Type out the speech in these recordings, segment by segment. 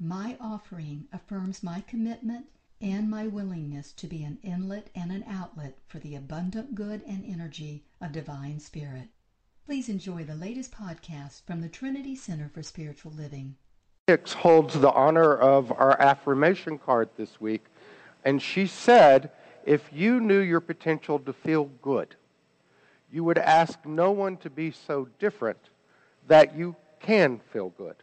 my offering affirms my commitment and my willingness to be an inlet and an outlet for the abundant good and energy of Divine Spirit. Please enjoy the latest podcast from the Trinity Center for Spiritual Living. Hicks holds the honor of our affirmation card this week, and she said, If you knew your potential to feel good, you would ask no one to be so different that you can feel good.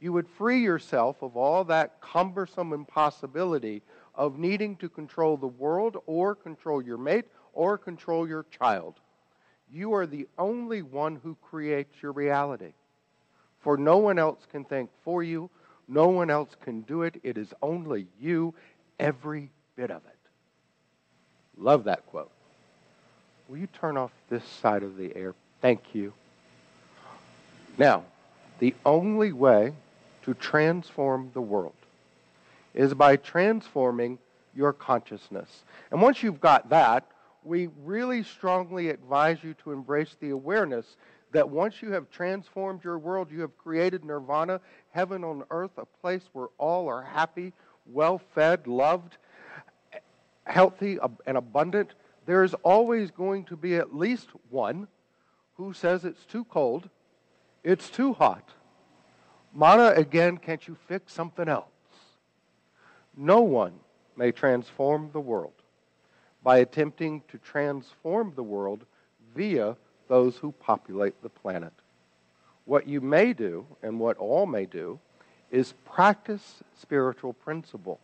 You would free yourself of all that cumbersome impossibility of needing to control the world or control your mate or control your child. You are the only one who creates your reality. For no one else can think for you, no one else can do it. It is only you, every bit of it. Love that quote. Will you turn off this side of the air? Thank you. Now, the only way to transform the world is by transforming your consciousness. And once you've got that, we really strongly advise you to embrace the awareness that once you have transformed your world, you have created nirvana, heaven on earth, a place where all are happy, well fed, loved, healthy, and abundant. There is always going to be at least one who says it's too cold, it's too hot. Mana, again, can't you fix something else? No one may transform the world by attempting to transform the world via those who populate the planet. What you may do, and what all may do, is practice spiritual principle.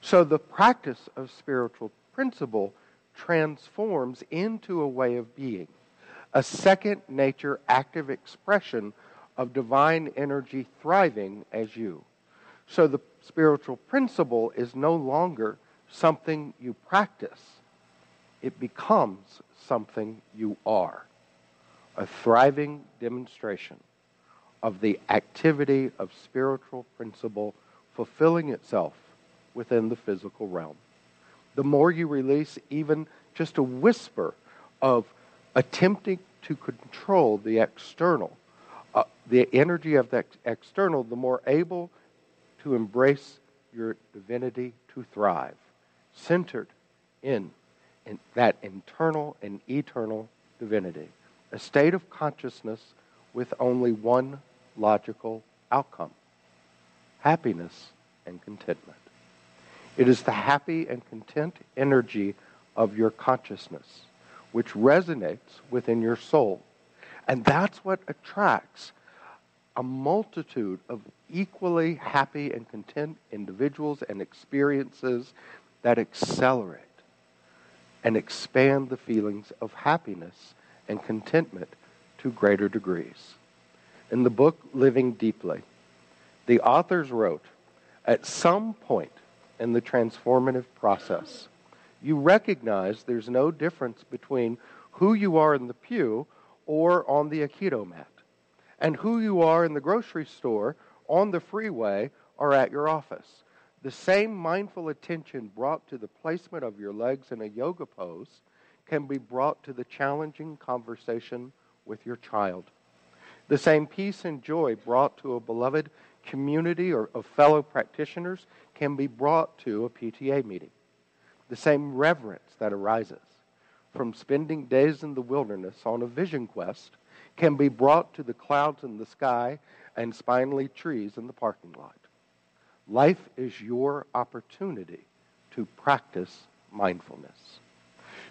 So the practice of spiritual principle transforms into a way of being, a second nature active expression of divine energy thriving as you. So the spiritual principle is no longer something you practice, it becomes something you are. A thriving demonstration of the activity of spiritual principle fulfilling itself within the physical realm. The more you release even just a whisper of attempting to control the external, the energy of the external, the more able to embrace your divinity to thrive, centered in, in that internal and eternal divinity, a state of consciousness with only one logical outcome happiness and contentment. It is the happy and content energy of your consciousness which resonates within your soul. And that's what attracts a multitude of equally happy and content individuals and experiences that accelerate and expand the feelings of happiness and contentment to greater degrees. In the book Living Deeply, the authors wrote at some point in the transformative process, you recognize there's no difference between who you are in the pew or on the Aikido mat and who you are in the grocery store, on the freeway, or at your office. The same mindful attention brought to the placement of your legs in a yoga pose can be brought to the challenging conversation with your child. The same peace and joy brought to a beloved community or of fellow practitioners can be brought to a PTA meeting. The same reverence that arises from spending days in the wilderness on a vision quest can be brought to the clouds in the sky and spindly trees in the parking lot. Life is your opportunity to practice mindfulness.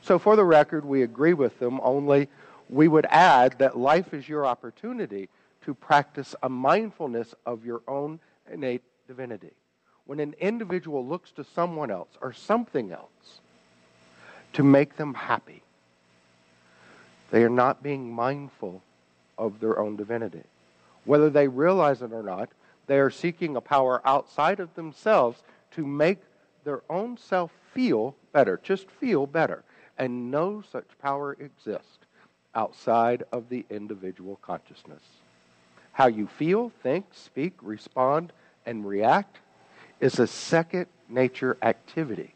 So, for the record, we agree with them, only we would add that life is your opportunity to practice a mindfulness of your own innate divinity. When an individual looks to someone else or something else to make them happy, they are not being mindful of their own divinity. Whether they realize it or not, they are seeking a power outside of themselves to make their own self feel better, just feel better. And no such power exists outside of the individual consciousness. How you feel, think, speak, respond, and react is a second nature activity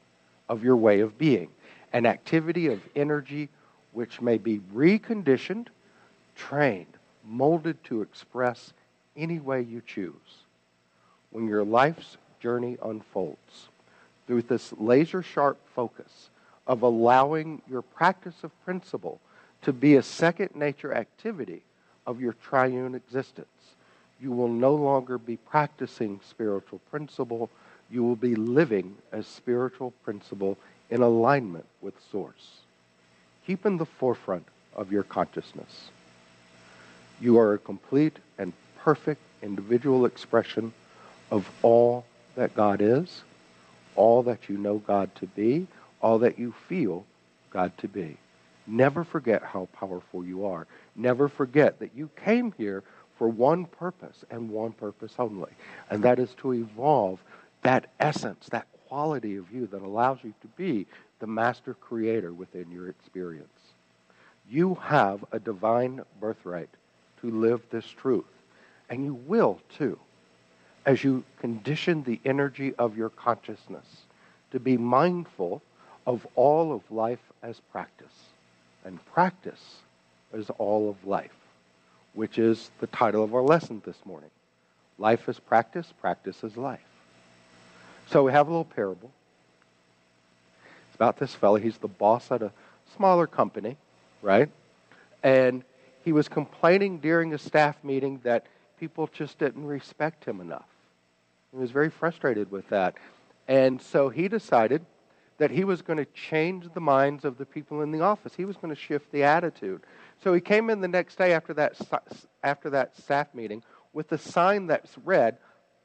of your way of being, an activity of energy which may be reconditioned, trained, molded to express any way you choose. When your life's journey unfolds, through this laser sharp focus of allowing your practice of principle to be a second nature activity of your triune existence. You will no longer be practicing spiritual principle. You will be living as spiritual principle in alignment with Source. Keep in the forefront of your consciousness. You are a complete and perfect individual expression of all that God is, all that you know God to be, all that you feel God to be. Never forget how powerful you are. Never forget that you came here for one purpose and one purpose only, and that is to evolve that essence, that quality of you that allows you to be the master creator within your experience. You have a divine birthright to live this truth, and you will too, as you condition the energy of your consciousness to be mindful of all of life as practice. And practice is all of life, which is the title of our lesson this morning. Life is practice, practice is life. So we have a little parable. It's about this fellow. He's the boss at a smaller company, right? And he was complaining during a staff meeting that people just didn't respect him enough. He was very frustrated with that. And so he decided that he was going to change the minds of the people in the office. He was going to shift the attitude. So he came in the next day after that, after that staff meeting with a sign that's read,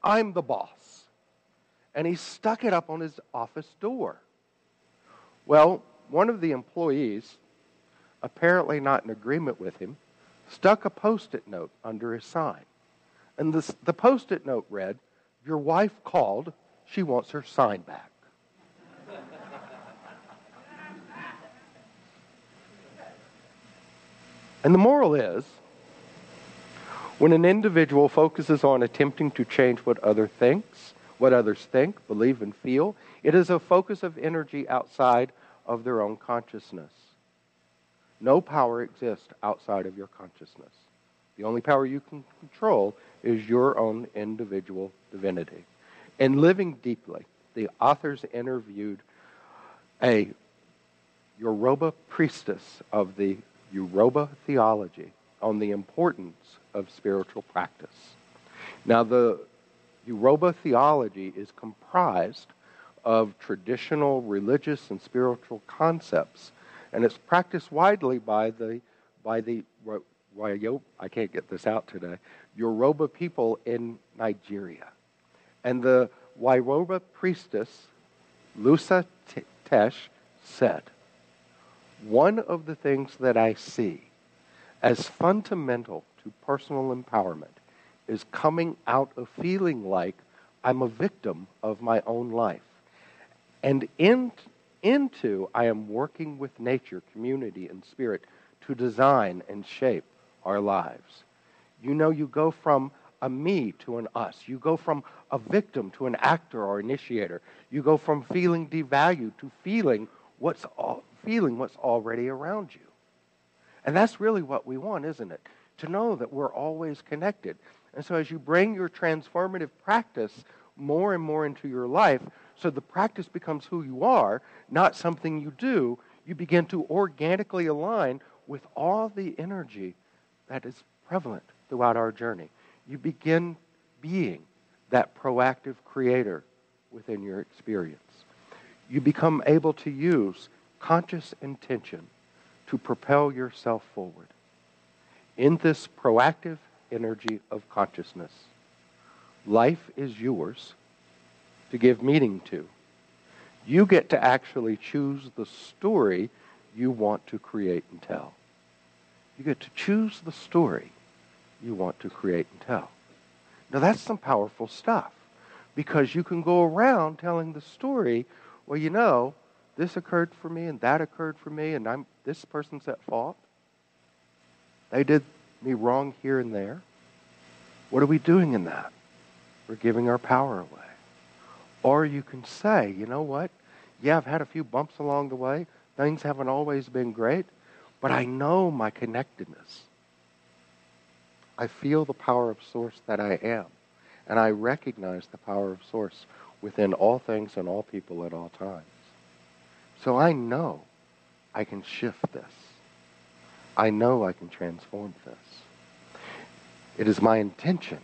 I'm the boss. And he stuck it up on his office door. Well, one of the employees, apparently not in agreement with him, stuck a post it note under his sign. And this, the post it note read, Your wife called, she wants her sign back. And the moral is when an individual focuses on attempting to change what other thinks, what others think, believe, and feel, it is a focus of energy outside of their own consciousness. No power exists outside of your consciousness. The only power you can control is your own individual divinity. In Living Deeply, the authors interviewed a Yoruba priestess of the Yoruba theology on the importance of spiritual practice. Now, the Yoruba theology is comprised of traditional religious and spiritual concepts, and it's practiced widely by the by the I can't get this out today Yoruba people in Nigeria, and the Yoruba priestess Luisah Teish said, one of the things that I see as fundamental to personal empowerment is coming out of feeling like I'm a victim of my own life. And in, into I am working with nature, community, and spirit to design and shape our lives. You know, you go from a me to an us. You go from a victim to an actor or initiator. You go from feeling devalued to feeling what's all, feeling what's already around you. And that's really what we want, isn't it? To know that we're always connected. And so as you bring your transformative practice more and more into your life, so the practice becomes who you are, not something you do, you begin to organically align with all the energy that is prevalent throughout our journey. You begin being that proactive creator within your experience. You become able to use conscious intention to propel yourself forward in this proactive energy of consciousness. Life is yours to give meaning to. You get to actually choose the story you want to create and tell. You get to choose the story you want to create and tell. Now, that's some powerful stuff because you can go around telling the story, well, you know, this occurred for me and that occurred for me and I'm this person's at fault. They did me wrong here and there. What are we doing in that? We're giving our power away. Or you can say, you know what? Yeah, I've had a few bumps along the way. Things haven't always been great, but I know my connectedness. I feel the power of source that I am. And I recognize the power of source within all things and all people at all times. So I know I can shift this. I know I can transform this. It is my intention,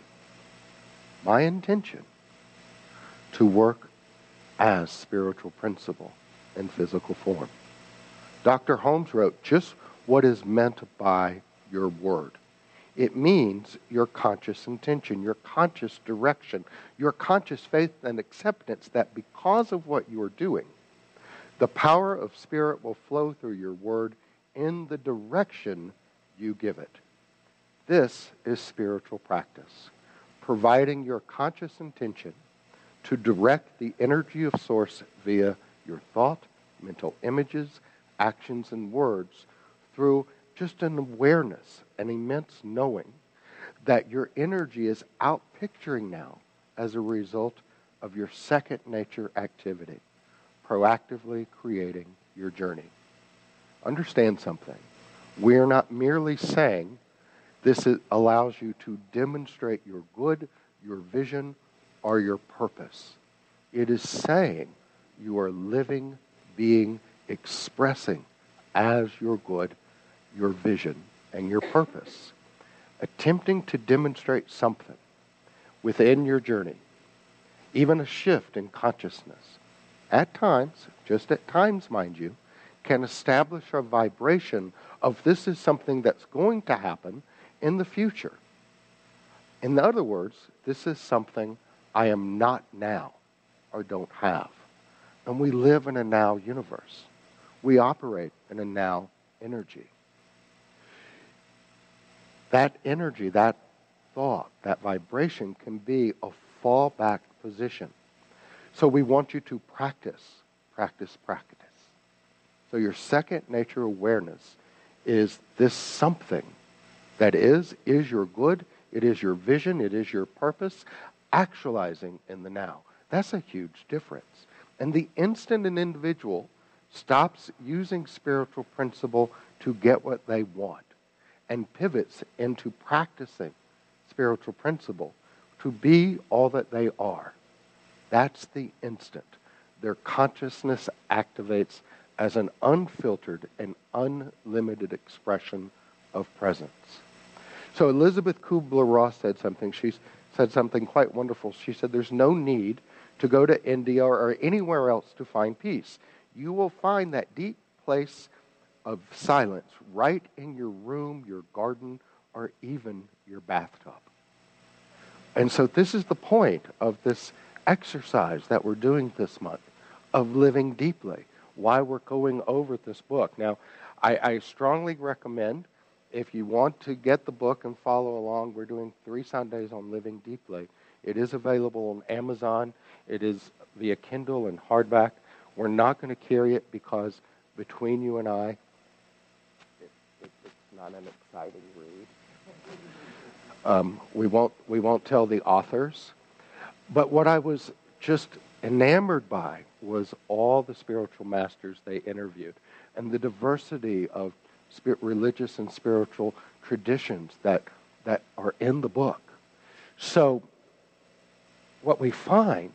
my intention, to work as spiritual principle in physical form. Dr. Holmes wrote just what is meant by your word. It means your conscious intention, your conscious direction, your conscious faith and acceptance that because of what you are doing, the power of Spirit will flow through your word in the direction you give it. This is spiritual practice, providing your conscious intention to direct the energy of Source via your thought, mental images, actions, and words through just an awareness, an immense knowing that your energy is out picturing now as a result of your second nature activity, proactively creating your journey. Understand something. We're not merely saying this allows you to demonstrate your good, your vision, or your purpose. It is saying you are living, being, expressing as your good your vision and your purpose, attempting to demonstrate something within your journey, even a shift in consciousness, at times, just at times, mind you, can establish a vibration of this is something that's going to happen in the future. In other words, this is something I am not now or don't have. And we live in a now universe. We operate in a now energy that energy, that thought, that vibration can be a fallback position. So we want you to practice, practice, practice. So your second nature awareness is this something that is, is your good, it is your vision, it is your purpose, actualizing in the now. That's a huge difference. And the instant an individual stops using spiritual principle to get what they want, and pivots into practicing spiritual principle to be all that they are. That's the instant. Their consciousness activates as an unfiltered and unlimited expression of presence. So Elisabeth Kubler-Ross said something. She said something quite wonderful. She said, "There's no need to go to India or anywhere else to find peace. You will find that deep place of silence right in your room, your garden, or even your bathtub. And so, this is the point of this exercise that we're doing this month of living deeply, why we're going over this book. Now, I, I strongly recommend if you want to get the book and follow along, we're doing three Sundays on living deeply. It is available on Amazon. It is via Kindle and hardback. We're not going to carry it because between you and I, it's not an exciting read. Um, we won't we won't tell the authors, but what I was just enamored by was all the spiritual masters they interviewed and the diversity of religious and spiritual traditions that that are in the book. So what we find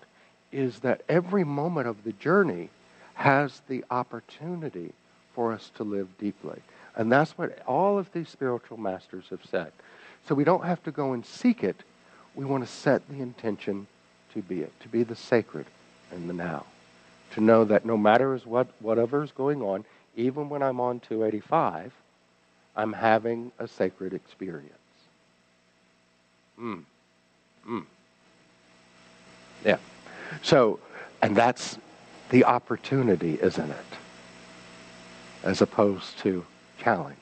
is that every moment of the journey has the opportunity for us to live deeply. And that's what all of these spiritual masters have said. So we don't have to go and seek it. We want to set the intention to be it, to be the sacred in the now. To know that no matter what, whatever is going on, even when I'm on 285, I'm having a sacred experience. Mm. Mm. Yeah. So, and that's the opportunity, isn't it? As opposed to challenge.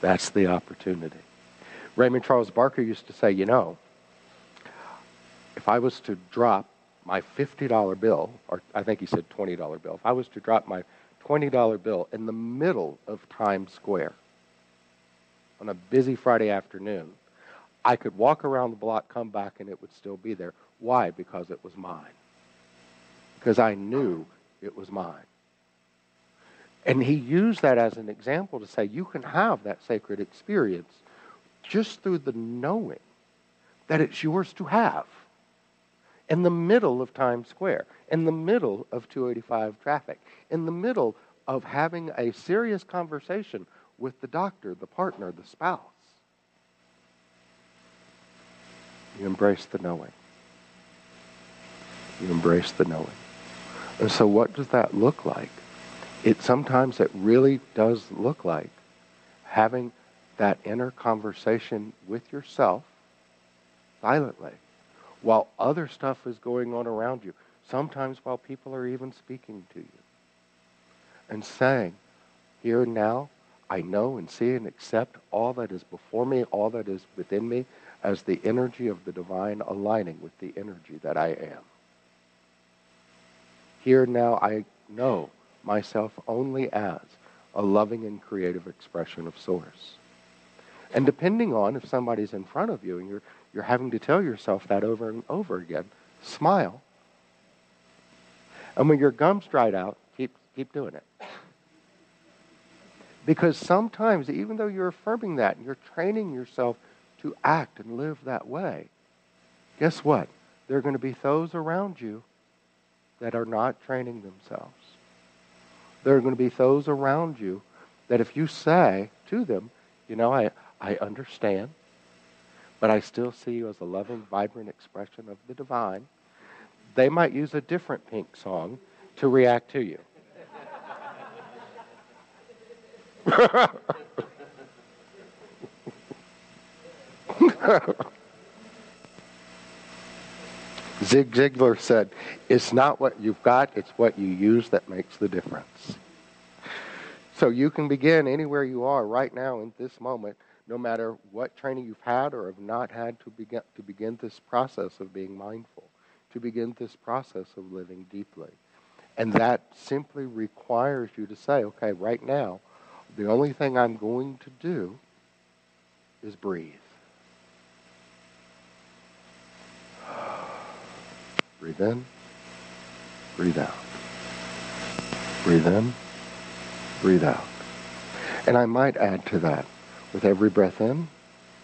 That's the opportunity. Raymond Charles Barker used to say, you know, if if I was to drop my $50 bill, or I think he said $20 bill, if I was to drop my $20 bill in the middle of Times Square on a busy Friday afternoon, I could walk around the block, come back, and it would still be there. Why? Because it was mine. Because I knew it was mine. And he used that as an example to say you can have that sacred experience just through the knowing that it's yours to have in the middle of Times Square, in the middle of 285 traffic, in the middle of having a serious conversation with the doctor, the partner, the spouse. You embrace the knowing. You embrace the knowing. And so what does that look like? It sometimes it really does look like having that inner conversation with yourself silently while other stuff is going on around you, sometimes while people are even speaking to you, and saying, Here and now, I know and see and accept all that is before me, all that is within me, as the energy of the divine aligning with the energy that I am. Here and now, I know myself only as a loving and creative expression of Source. And depending on if somebody's in front of you and you're you're having to tell yourself that over and over again. Smile. And when your gums dried out, keep, keep doing it. Because sometimes, even though you're affirming that and you're training yourself to act and live that way, guess what? There are going to be those around you that are not training themselves. There are going to be those around you that if you say to them, you know, I, I understand, but I still see you as a loving, vibrant expression of the divine. They might use a different pink song to react to you. Zig Ziglar said, It's not what you've got, it's what you use that makes the difference. So you can begin anywhere you are right now in this moment no matter what training you've had or have not had to begin, to begin this process of being mindful, to begin this process of living deeply. And that simply requires you to say, okay, right now, the only thing I'm going to do is breathe. Breathe in, breathe out. Breathe in, breathe out. And I might add to that with every breath in,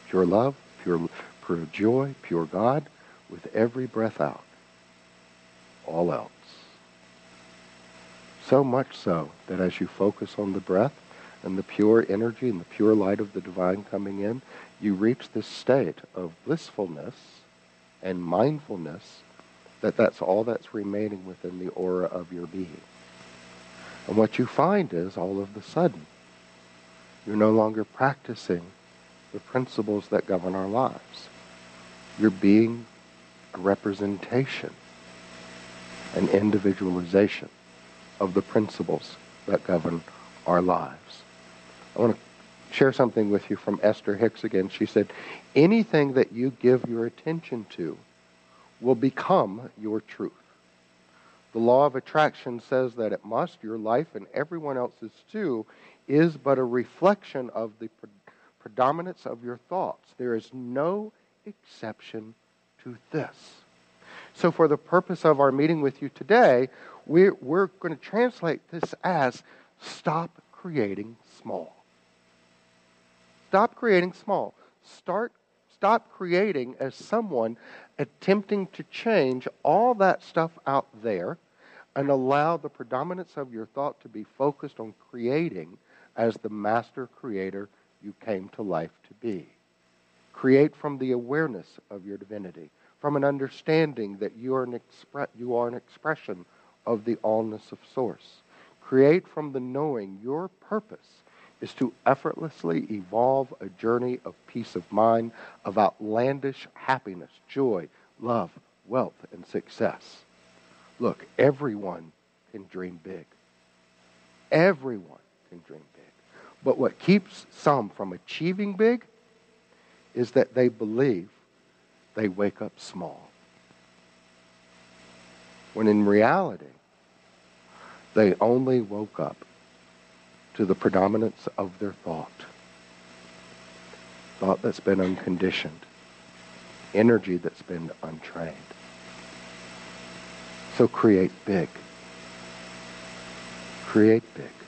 pure love, pure, pure joy, pure God. With every breath out, all else. So much so that as you focus on the breath and the pure energy and the pure light of the divine coming in, you reach this state of blissfulness and mindfulness that that's all that's remaining within the aura of your being. And what you find is all of the sudden, you're no longer practicing the principles that govern our lives. You're being a representation, an individualization of the principles that govern our lives. I want to share something with you from Esther Hicks again. She said, Anything that you give your attention to will become your truth. The law of attraction says that it must, your life and everyone else's too, is but a reflection of the pre- predominance of your thoughts. There is no exception to this. So, for the purpose of our meeting with you today, we're, we're going to translate this as stop creating small. Stop creating small. Start, stop creating as someone attempting to change all that stuff out there and allow the predominance of your thought to be focused on creating as the master creator you came to life to be. Create from the awareness of your divinity, from an understanding that you are an, expre- you are an expression of the allness of Source. Create from the knowing your purpose is to effortlessly evolve a journey of peace of mind, of outlandish happiness, joy, love, wealth, and success. Look, everyone can dream big. Everyone can dream but what keeps some from achieving big is that they believe they wake up small. when in reality, they only woke up to the predominance of their thought. Thought that's been unconditioned. Energy that's been untrained. So create big. Create big.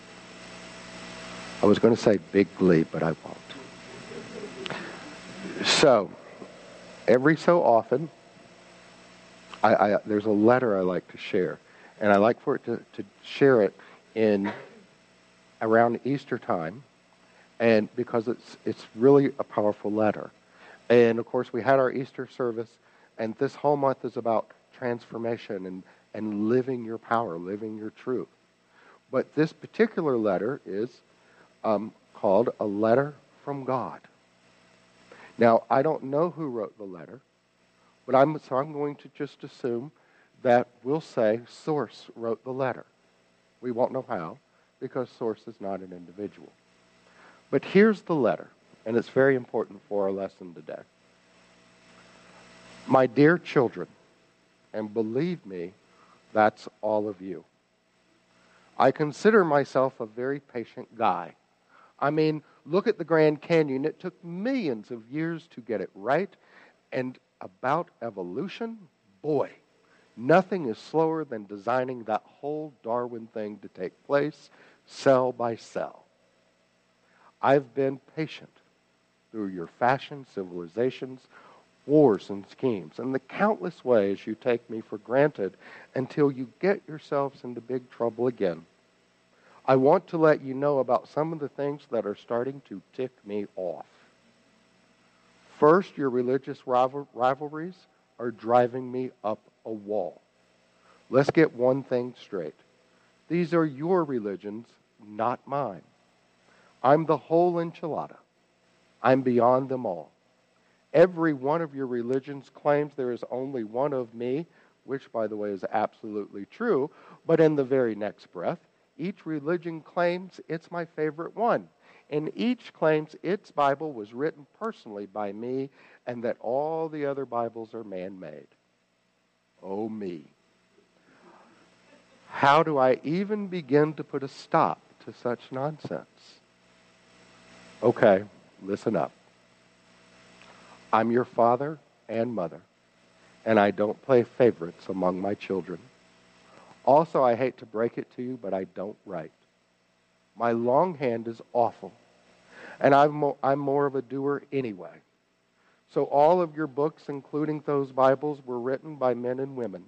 I was going to say big glee, but I won't. So, every so often, I, I, there's a letter I like to share, and I like for it to, to share it in around Easter time, and because it's it's really a powerful letter. And of course, we had our Easter service, and this whole month is about transformation and and living your power, living your truth. But this particular letter is um, called a letter from God. Now, I don't know who wrote the letter, but I'm, so I'm going to just assume that we'll say Source wrote the letter. We won't know how because Source is not an individual. But here's the letter, and it's very important for our lesson today. My dear children, and believe me, that's all of you. I consider myself a very patient guy. I mean, look at the Grand Canyon. It took millions of years to get it right. And about evolution, boy, nothing is slower than designing that whole Darwin thing to take place cell by cell. I've been patient through your fashion, civilizations, wars, and schemes, and the countless ways you take me for granted until you get yourselves into big trouble again. I want to let you know about some of the things that are starting to tick me off. First, your religious rival- rivalries are driving me up a wall. Let's get one thing straight. These are your religions, not mine. I'm the whole enchilada. I'm beyond them all. Every one of your religions claims there is only one of me, which, by the way, is absolutely true, but in the very next breath, each religion claims it's my favorite one. And each claims its Bible was written personally by me and that all the other Bibles are man made. Oh, me. How do I even begin to put a stop to such nonsense? Okay, listen up. I'm your father and mother, and I don't play favorites among my children. Also, I hate to break it to you, but I don't write. My longhand is awful, and I'm more, I'm more of a doer anyway. So, all of your books, including those Bibles, were written by men and women.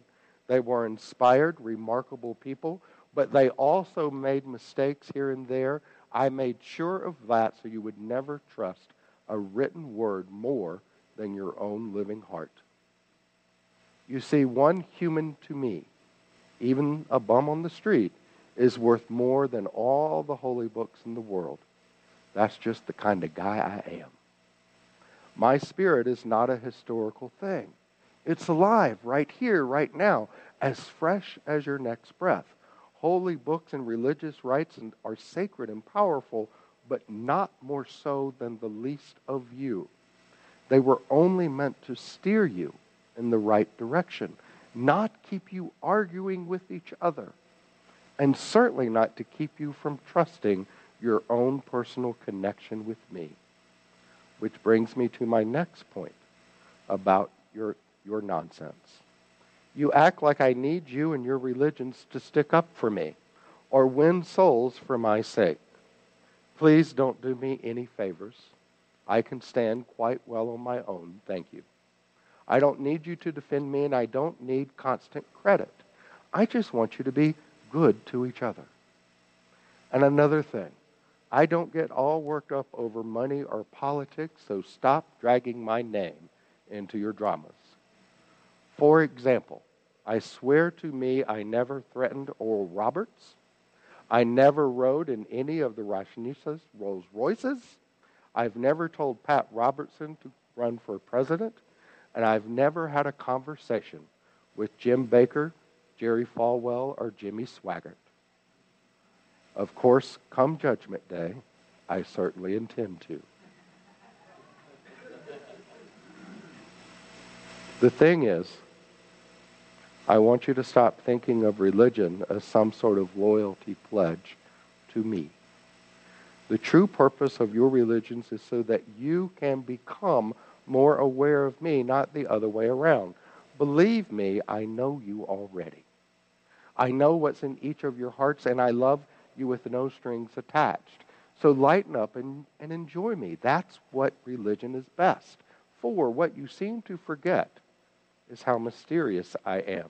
They were inspired, remarkable people, but they also made mistakes here and there. I made sure of that so you would never trust a written word more than your own living heart. You see, one human to me even a bum on the street, is worth more than all the holy books in the world. That's just the kind of guy I am. My spirit is not a historical thing. It's alive right here, right now, as fresh as your next breath. Holy books and religious rites are sacred and powerful, but not more so than the least of you. They were only meant to steer you in the right direction not keep you arguing with each other, and certainly not to keep you from trusting your own personal connection with me. Which brings me to my next point about your, your nonsense. You act like I need you and your religions to stick up for me or win souls for my sake. Please don't do me any favors. I can stand quite well on my own, thank you. I don't need you to defend me, and I don't need constant credit. I just want you to be good to each other. And another thing, I don't get all worked up over money or politics, so stop dragging my name into your dramas. For example, I swear to me I never threatened Oral Roberts. I never rode in any of the Rajneesh's Rolls Royces. I've never told Pat Robertson to run for president and I've never had a conversation with Jim Bakker, Jerry Falwell, or Jimmy Swaggart. Of course, come Judgment Day, I certainly intend to. The thing is, I want you to stop thinking of religion as some sort of loyalty pledge to me. The true purpose of your religions is so that you can become more aware of me, not the other way around. Believe me, I know you already. I know what's in each of your hearts, and I love you with no strings attached. So lighten up and, and enjoy me. That's what religion is best. For what you seem to forget is how mysterious I am.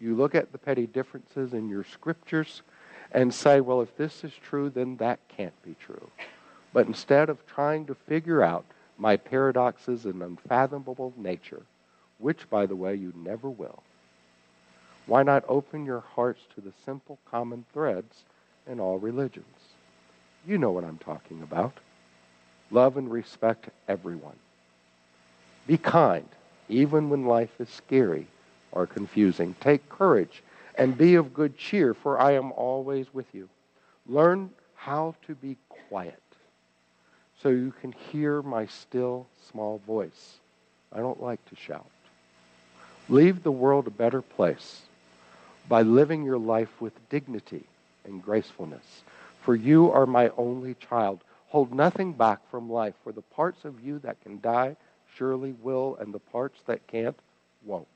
You look at the petty differences in your scriptures and say, well, if this is true, then that can't be true. But instead of trying to figure out my paradoxes and unfathomable nature, which, by the way, you never will, why not open your hearts to the simple common threads in all religions? You know what I'm talking about. Love and respect everyone. Be kind, even when life is scary or confusing. Take courage and be of good cheer, for I am always with you. Learn how to be quiet so you can hear my still, small voice. I don't like to shout. Leave the world a better place by living your life with dignity and gracefulness. For you are my only child. Hold nothing back from life, for the parts of you that can die surely will, and the parts that can't won't.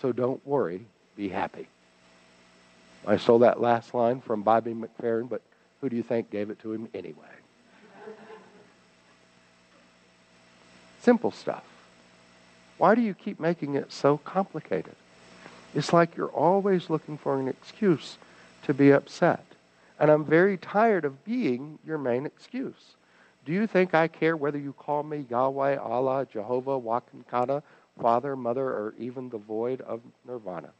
So don't worry, be happy. I stole that last line from Bobby McFerrin, but who do you think gave it to him anyway? Simple stuff. Why do you keep making it so complicated? It's like you're always looking for an excuse to be upset. And I'm very tired of being your main excuse. Do you think I care whether you call me Yahweh, Allah, Jehovah, Wakan Tanka, Father, Mother, or even the void of Nirvana?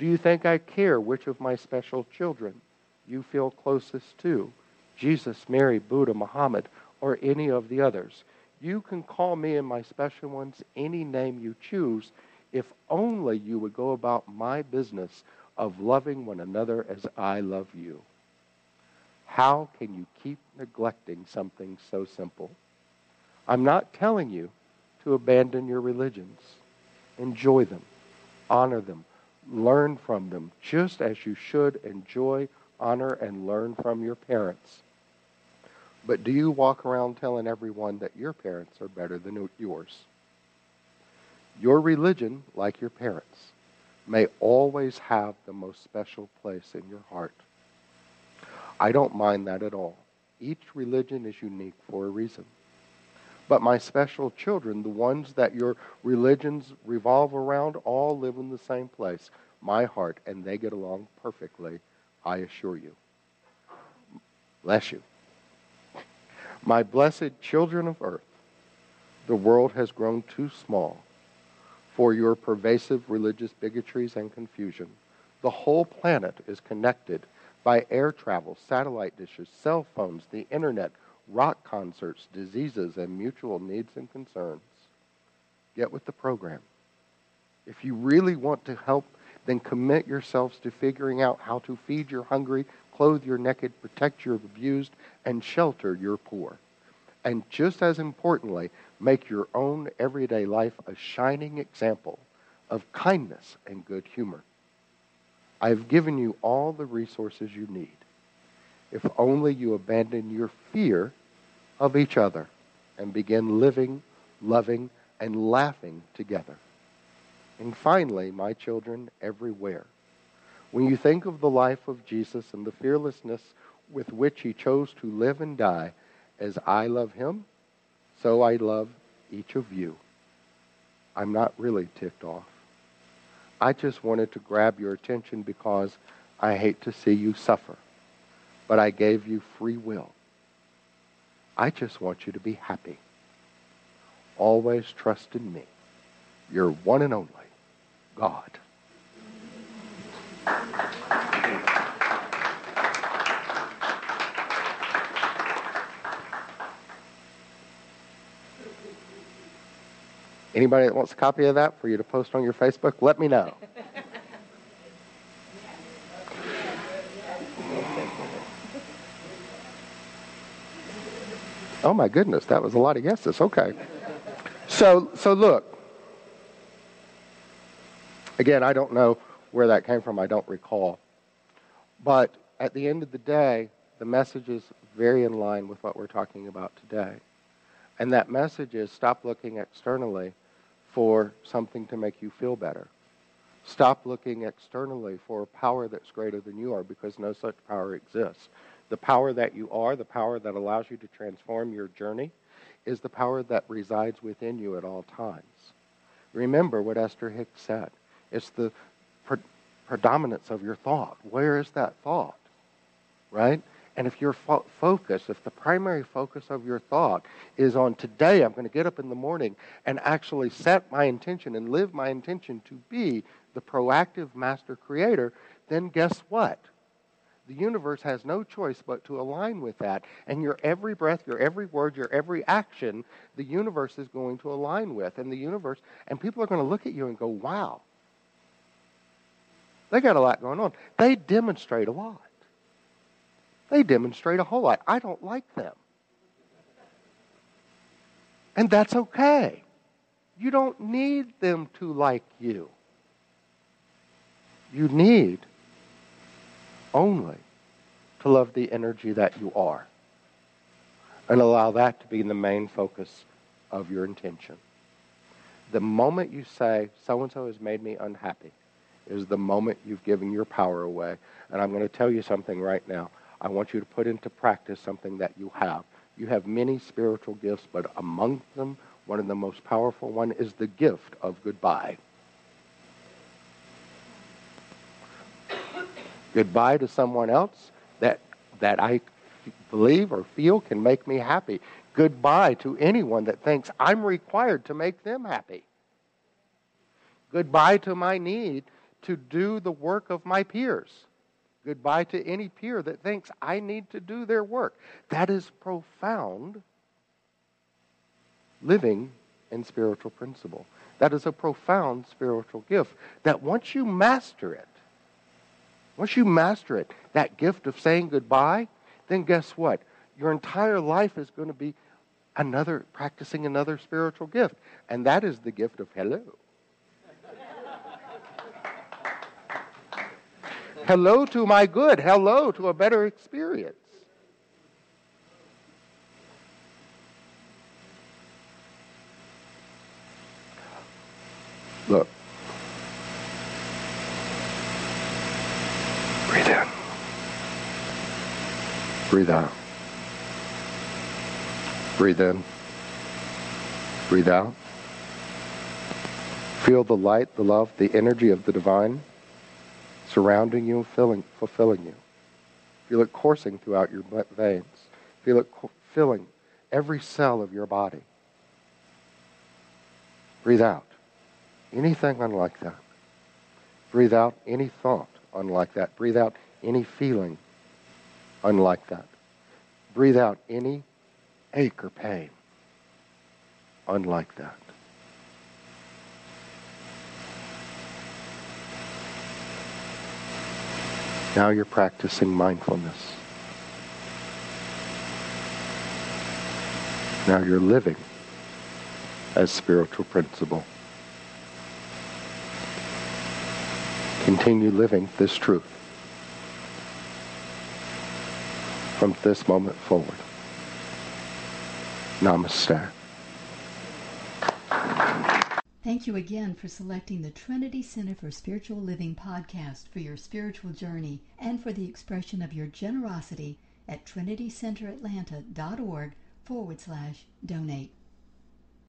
Do you think I care which of my special children you feel closest to? Jesus, Mary, Buddha, Muhammad, or any of the others? You can call me and my special ones any name you choose if only you would go about my business of loving one another as I love you. How can you keep neglecting something so simple? I'm not telling you to abandon your religions. Enjoy them, honor them, learn from them, just as you should enjoy, honor, and learn from your parents. But do you walk around telling everyone that your parents are better than yours? Your religion, like your parents, may always have the most special place in your heart. I don't mind that at all. Each religion is unique for a reason. But my special children, the ones that your religions revolve around, all live in the same place, my heart, and they get along perfectly, I assure you. Bless you. My blessed children of earth, the world has grown too small for your pervasive religious bigotries and confusion. The whole planet is connected by air travel, satellite dishes, cell phones, the internet, rock concerts, diseases, and mutual needs and concerns. Get with the program. If you really want to help, then commit yourselves to figuring out how to feed your hungry, clothe your naked, protect your abused, and shelter your poor. And just as importantly, make your own everyday life a shining example of kindness and good humor. I have given you all the resources you need. If only you abandon your fear of each other and begin living, loving, and laughing together. And finally, my children everywhere, when you think of the life of Jesus and the fearlessness with which he chose to live and die, as I love him, so I love each of you. I'm not really ticked off. I just wanted to grab your attention because I hate to see you suffer. But I gave you free will. I just want you to be happy. Always trust in me, your one and only God. Anybody that wants a copy of that for you to post on your Facebook, let me know. Oh my goodness, that was a lot of yeses. Okay. So so look. Again, I don't know where that came from. I don't recall. But at the end of the day, the message is very in line with what we're talking about today. And that message is stop looking externally for something to make you feel better. Stop looking externally for a power that's greater than you are because no such power exists. The power that you are, the power that allows you to transform your journey, is the power that resides within you at all times. Remember what Esther Hicks said. It's the predominance of your thought. Where is that thought? Right? And if your fo- focus, if the primary focus of your thought is on today, I'm going to get up in the morning and actually set my intention and live my intention to be the proactive master creator, then guess what? The universe has no choice but to align with that. And your every breath, your every word, your every action, the universe is going to align with. And the universe, and people are going to look at you and go, wow, they got a lot going on. They demonstrate a lot. They demonstrate a whole lot. I don't like them. And that's okay. You don't need them to like you. You need only to love the energy that you are and allow that to be the main focus of your intention. The moment you say, so and so has made me unhappy, is the moment you've given your power away. And I'm going to tell you something right now. I want you to put into practice something that you have. You have many spiritual gifts, but among them, one of the most powerful one is the gift of goodbye. Goodbye to someone else that that I believe or feel can make me happy. Goodbye to anyone that thinks I'm required to make them happy. Goodbye to my need to do the work of my peers. Goodbye to any peer that thinks I need to do their work. That is profound living and spiritual principle. That is a profound spiritual gift that once you master it, once you master it, that gift of saying goodbye, then guess what? Your entire life is going to be another practicing another spiritual gift, and that is the gift of hello. Hello to my good. Hello to a better experience. Look. Breathe in. Breathe out. Breathe in. Breathe out. Feel the light, the love, the energy of the divine surrounding you, and filling, fulfilling you. Feel it coursing throughout your veins. Feel it filling every cell of your body. Breathe out. Anything unlike that. Breathe out any thought unlike that. Breathe out any feeling unlike that. Breathe out any ache or pain unlike that. Now you're practicing mindfulness. Now you're living as spiritual principle. Continue living this truth from this moment forward. Namaste. Thank you again for selecting the Trinity Center for Spiritual Living podcast for your spiritual journey and for the expression of your generosity at trinitycenteratlanta.org forward slash donate.